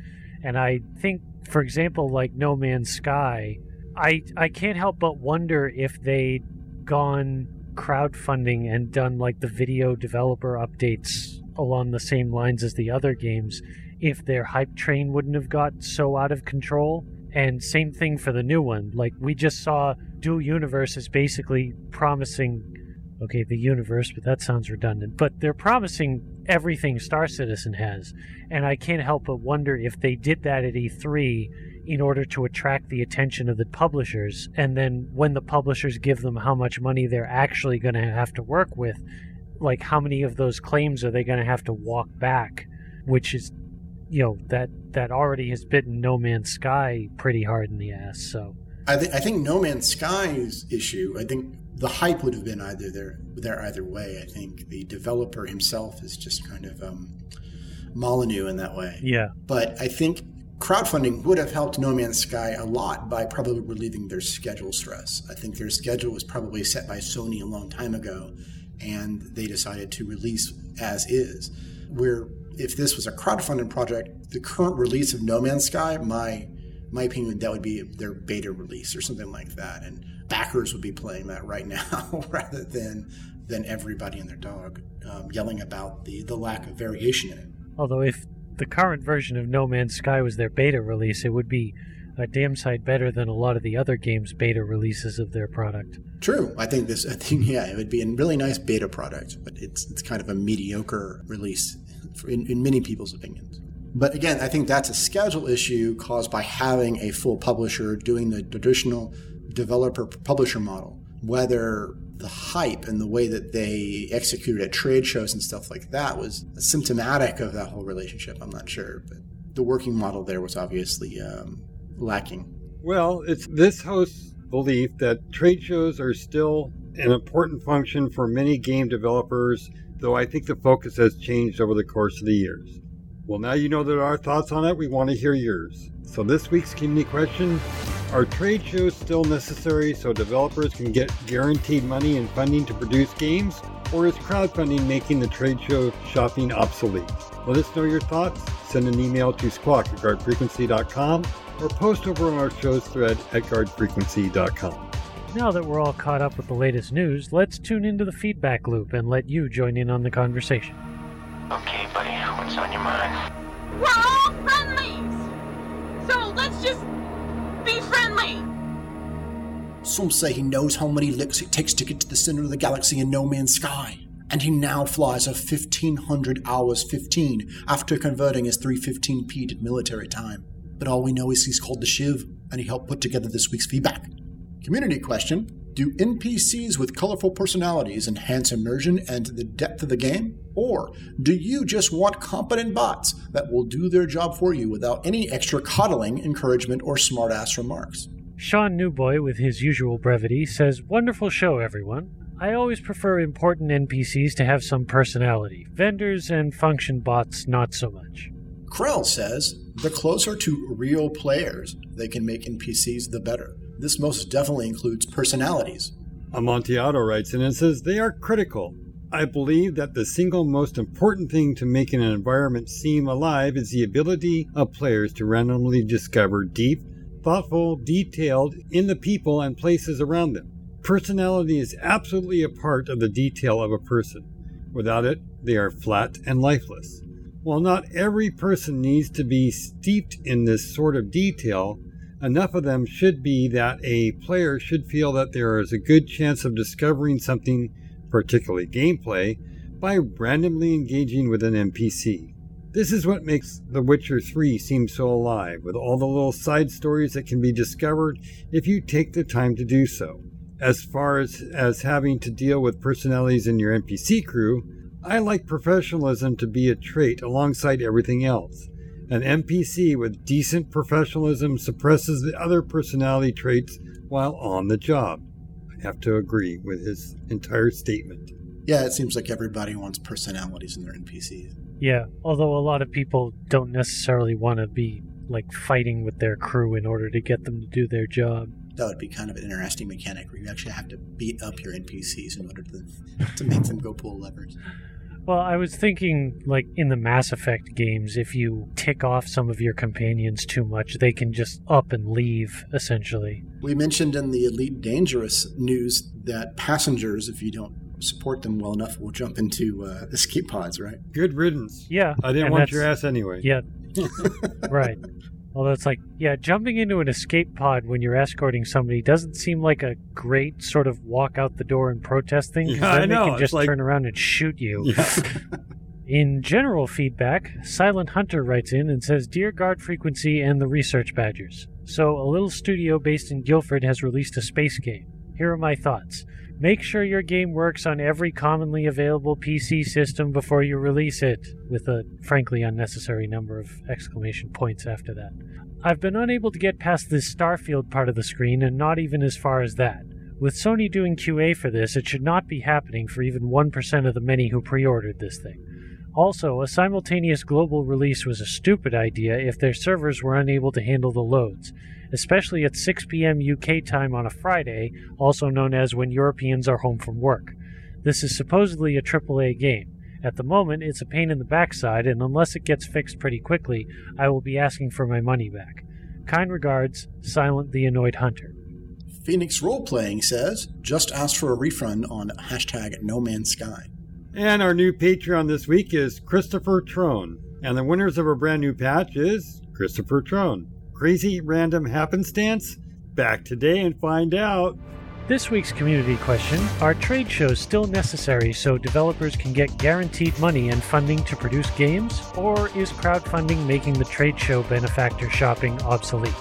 And I think, for example, like No Man's Sky, I I can't help but wonder if they'd gone crowdfunding and done like the video developer updates along the same lines as the other games, if their hype train wouldn't have got so out of control and same thing for the new one. Like we just saw Dual Universe is basically promising okay, the universe, but that sounds redundant. But they're promising everything Star Citizen has. And I can't help but wonder if they did that at E3 in order to attract the attention of the publishers. And then when the publishers give them how much money they're actually going to have to work with, like how many of those claims are they going to have to walk back? Which is you know that that already has bitten No Man's Sky pretty hard in the ass. So I, th- I think No Man's Sky's issue. I think the hype would have been either there there either way. I think the developer himself is just kind of um, Molyneux in that way. Yeah. But I think crowdfunding would have helped No Man's Sky a lot by probably relieving their schedule stress. I think their schedule was probably set by Sony a long time ago, and they decided to release as is. Where if this was a crowdfunded project, the current release of No Man's Sky, my my opinion, that would be their beta release or something like that, and backers would be playing that right now (laughs) rather than than everybody and their dog um, yelling about the the lack of variation in it. Although, if the current version of No Man's Sky was their beta release, it would be a damn sight better than a lot of the other games' beta releases of their product. True, I think this. (laughs) I think yeah, it would be a really nice beta product, but it's it's kind of a mediocre release in, in many people's opinions. But again, I think that's a schedule issue caused by having a full publisher doing the traditional developer publisher model. Whether the hype and the way that they executed at trade shows and stuff like that was symptomatic of that whole relationship. I'm not sure, but the working model there was obviously um, lacking. Well, it's this host's belief that trade shows are still an important function for many game developers, though I think the focus has changed over the course of the years. Well, now you know that our thoughts on it, we want to hear yours. So, this week's community question Are trade shows still necessary so developers can get guaranteed money and funding to produce games? Or is crowdfunding making the trade show shopping obsolete? Let us know your thoughts. Send an email to squawk at guardfrequency.com or post over on our show's thread at guardfrequency.com. Now that we're all caught up with the latest news, let's tune into the feedback loop and let you join in on the conversation. Okay, buddy, what's on your mind? We're all friendlies! So let's just be friendly! Some say he knows how many licks it takes to get to the center of the galaxy in No Man's Sky, and he now flies a 1500 hours 15 after converting his 315p to military time. But all we know is he's called the Shiv, and he helped put together this week's feedback. Community question Do NPCs with colorful personalities enhance immersion and the depth of the game? Or do you just want competent bots that will do their job for you without any extra coddling, encouragement, or smartass remarks? Sean Newboy, with his usual brevity, says, Wonderful show, everyone. I always prefer important NPCs to have some personality. Vendors and function bots, not so much. Krell says, the closer to real players they can make NPCs, the better. This most definitely includes personalities. Amontillado writes in and says they are critical. I believe that the single most important thing to making an environment seem alive is the ability of players to randomly discover deep, thoughtful, detailed in the people and places around them. Personality is absolutely a part of the detail of a person. Without it, they are flat and lifeless. While not every person needs to be steeped in this sort of detail, enough of them should be that a player should feel that there is a good chance of discovering something, particularly gameplay, by randomly engaging with an NPC. This is what makes The Witcher 3 seem so alive, with all the little side stories that can be discovered if you take the time to do so. As far as, as having to deal with personalities in your NPC crew, I like professionalism to be a trait alongside everything else. An NPC with decent professionalism suppresses the other personality traits while on the job. I have to agree with his entire statement. Yeah, it seems like everybody wants personalities in their NPCs. Yeah, although a lot of people don't necessarily want to be like fighting with their crew in order to get them to do their job. That would be kind of an interesting mechanic where you actually have to beat up your NPCs in order to, to make them go pull levers. Well, I was thinking, like in the Mass Effect games, if you tick off some of your companions too much, they can just up and leave, essentially. We mentioned in the Elite Dangerous news that passengers, if you don't support them well enough, will jump into uh, escape pods, right? Good riddance. Yeah. I didn't and want your ass anyway. Yeah. (laughs) right. Although it's like, yeah, jumping into an escape pod when you're escorting somebody doesn't seem like a great sort of walk out the door and protest thing. Yeah, I then know, They can just like- turn around and shoot you. Yeah. (laughs) In general feedback, Silent Hunter writes in and says, Dear Guard Frequency and the Research Badgers, so a little studio based in Guildford has released a space game. Here are my thoughts. Make sure your game works on every commonly available PC system before you release it, with a frankly unnecessary number of exclamation points after that. I've been unable to get past this Starfield part of the screen, and not even as far as that. With Sony doing QA for this, it should not be happening for even 1% of the many who pre ordered this thing. Also, a simultaneous global release was a stupid idea if their servers were unable to handle the loads, especially at 6 p.m. UK time on a Friday, also known as when Europeans are home from work. This is supposedly a AAA game. At the moment, it's a pain in the backside, and unless it gets fixed pretty quickly, I will be asking for my money back. Kind regards, Silent the Annoyed Hunter. Phoenix Roleplaying says, just ask for a refund on hashtag No Man's Sky. And our new Patreon this week is Christopher Trone. And the winners of our brand new patch is Christopher Trone. Crazy random happenstance? Back today and find out. This week's community question Are trade shows still necessary so developers can get guaranteed money and funding to produce games? Or is crowdfunding making the trade show benefactor shopping obsolete?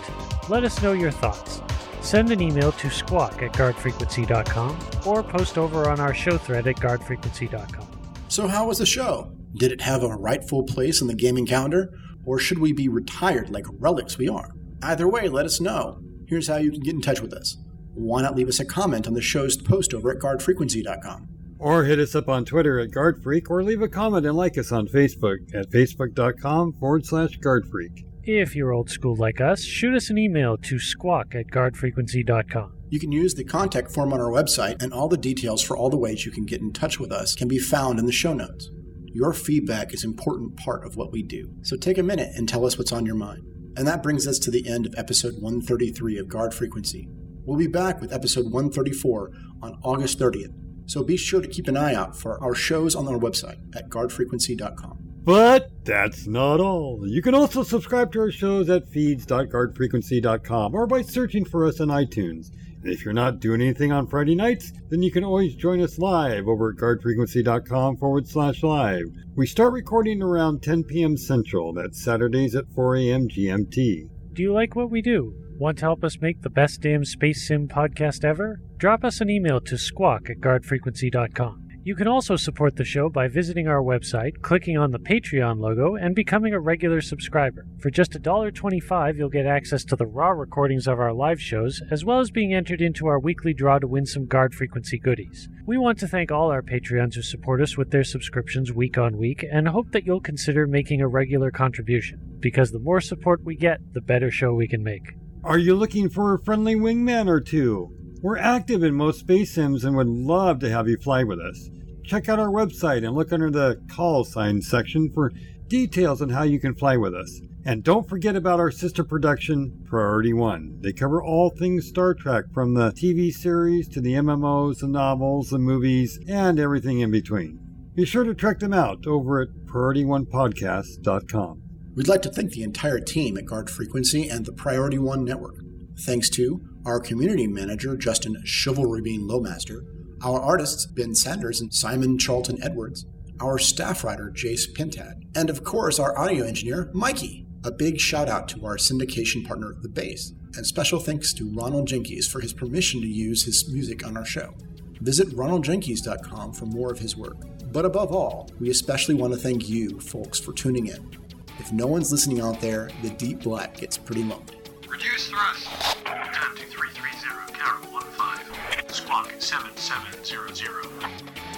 Let us know your thoughts. Send an email to squawk at guardfrequency.com or post over on our show thread at guardfrequency.com. So, how was the show? Did it have a rightful place in the gaming calendar? Or should we be retired like relics we are? Either way, let us know. Here's how you can get in touch with us. Why not leave us a comment on the show's post over at guardfrequency.com? Or hit us up on Twitter at GuardFreak or leave a comment and like us on Facebook at facebook.com forward slash GuardFreak. If you're old school like us, shoot us an email to squawk at guardfrequency.com. You can use the contact form on our website, and all the details for all the ways you can get in touch with us can be found in the show notes. Your feedback is an important part of what we do, so take a minute and tell us what's on your mind. And that brings us to the end of episode 133 of Guard Frequency. We'll be back with episode 134 on August 30th, so be sure to keep an eye out for our shows on our website at guardfrequency.com. But that's not all. You can also subscribe to our shows at feeds.guardfrequency.com or by searching for us on iTunes. If you're not doing anything on Friday nights, then you can always join us live over at guardfrequency.com forward slash live. We start recording around 10 p.m. Central. That's Saturdays at 4 a.m. GMT. Do you like what we do? Want to help us make the best damn space sim podcast ever? Drop us an email to squawk at guardfrequency.com. You can also support the show by visiting our website, clicking on the Patreon logo, and becoming a regular subscriber. For just $1.25, you'll get access to the raw recordings of our live shows, as well as being entered into our weekly draw to win some guard frequency goodies. We want to thank all our Patreons who support us with their subscriptions week on week, and hope that you'll consider making a regular contribution, because the more support we get, the better show we can make. Are you looking for a friendly wingman or two? We're active in most space sims and would love to have you fly with us. Check out our website and look under the call sign section for details on how you can fly with us. And don't forget about our sister production, Priority One. They cover all things Star Trek, from the TV series to the MMOs, the novels, the movies, and everything in between. Be sure to check them out over at PriorityOnePodcast.com. We'd like to thank the entire team at Guard Frequency and the Priority One Network. Thanks to our community manager, Justin Chivalry Bean Lowmaster, our artists, Ben Sanders and Simon Charlton Edwards, our staff writer, Jace Pintad, and of course, our audio engineer, Mikey. A big shout out to our syndication partner, The Base, and special thanks to Ronald Jenkins for his permission to use his music on our show. Visit ronaldjenkins.com for more of his work. But above all, we especially want to thank you, folks, for tuning in. If no one's listening out there, the deep black gets pretty lonely. Reduce thrust. Turn to 330, Carol 15. Squawk 7700.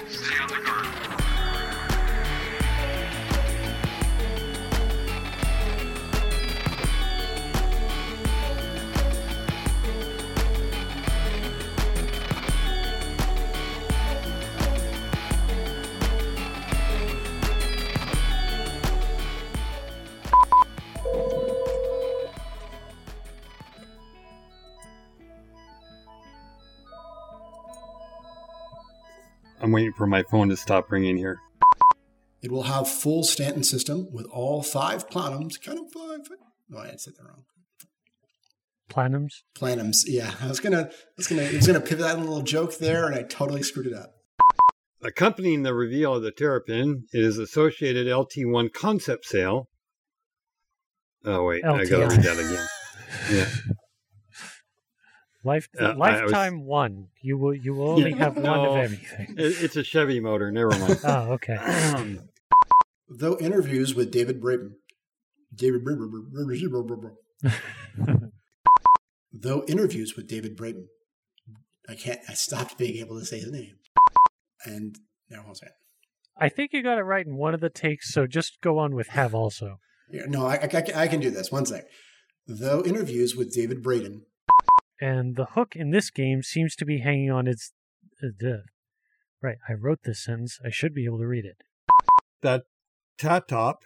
Stay on the guard. I'm waiting for my phone to stop ringing here. It will have full Stanton system with all five planums. Kind of five. No, I said that wrong. Planums? Planums. Yeah, I was gonna, I was gonna, I was gonna pivot that little joke there, and I totally screwed it up. Accompanying the reveal of the Terrapin is associated LT1 concept sale. Oh wait, I gotta read that again. Yeah. (laughs) Life, Uh, I was- lifetime one. You will you will only have one of everything. It's a Chevy motor. Never mind. (laughs) Oh, okay. (clears throat) Though interviews with David Braben, David Braben, (laughs) though interviews with David Braben, I can't. I stopped being able to say his name, and now I'll say it. I think you got it right in one of the takes, so just go on with have also. Yeah, no, I, I, I can do this. One sec. Though interviews with David Braden, And the hook in this game seems to be hanging on its. Uh. Right, I wrote this sentence. I should be able to read it. that tat top,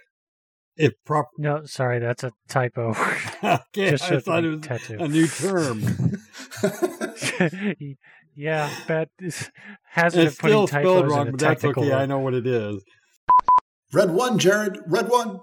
if proper. No, sorry, that's a typo. (laughs) okay, Just I thought it was tattoo. a new term. (laughs) yeah, bad hazard it's of putting still typos spelled in wrong, a but that's okay. word. I know what it is. Red one, Jared. Red one.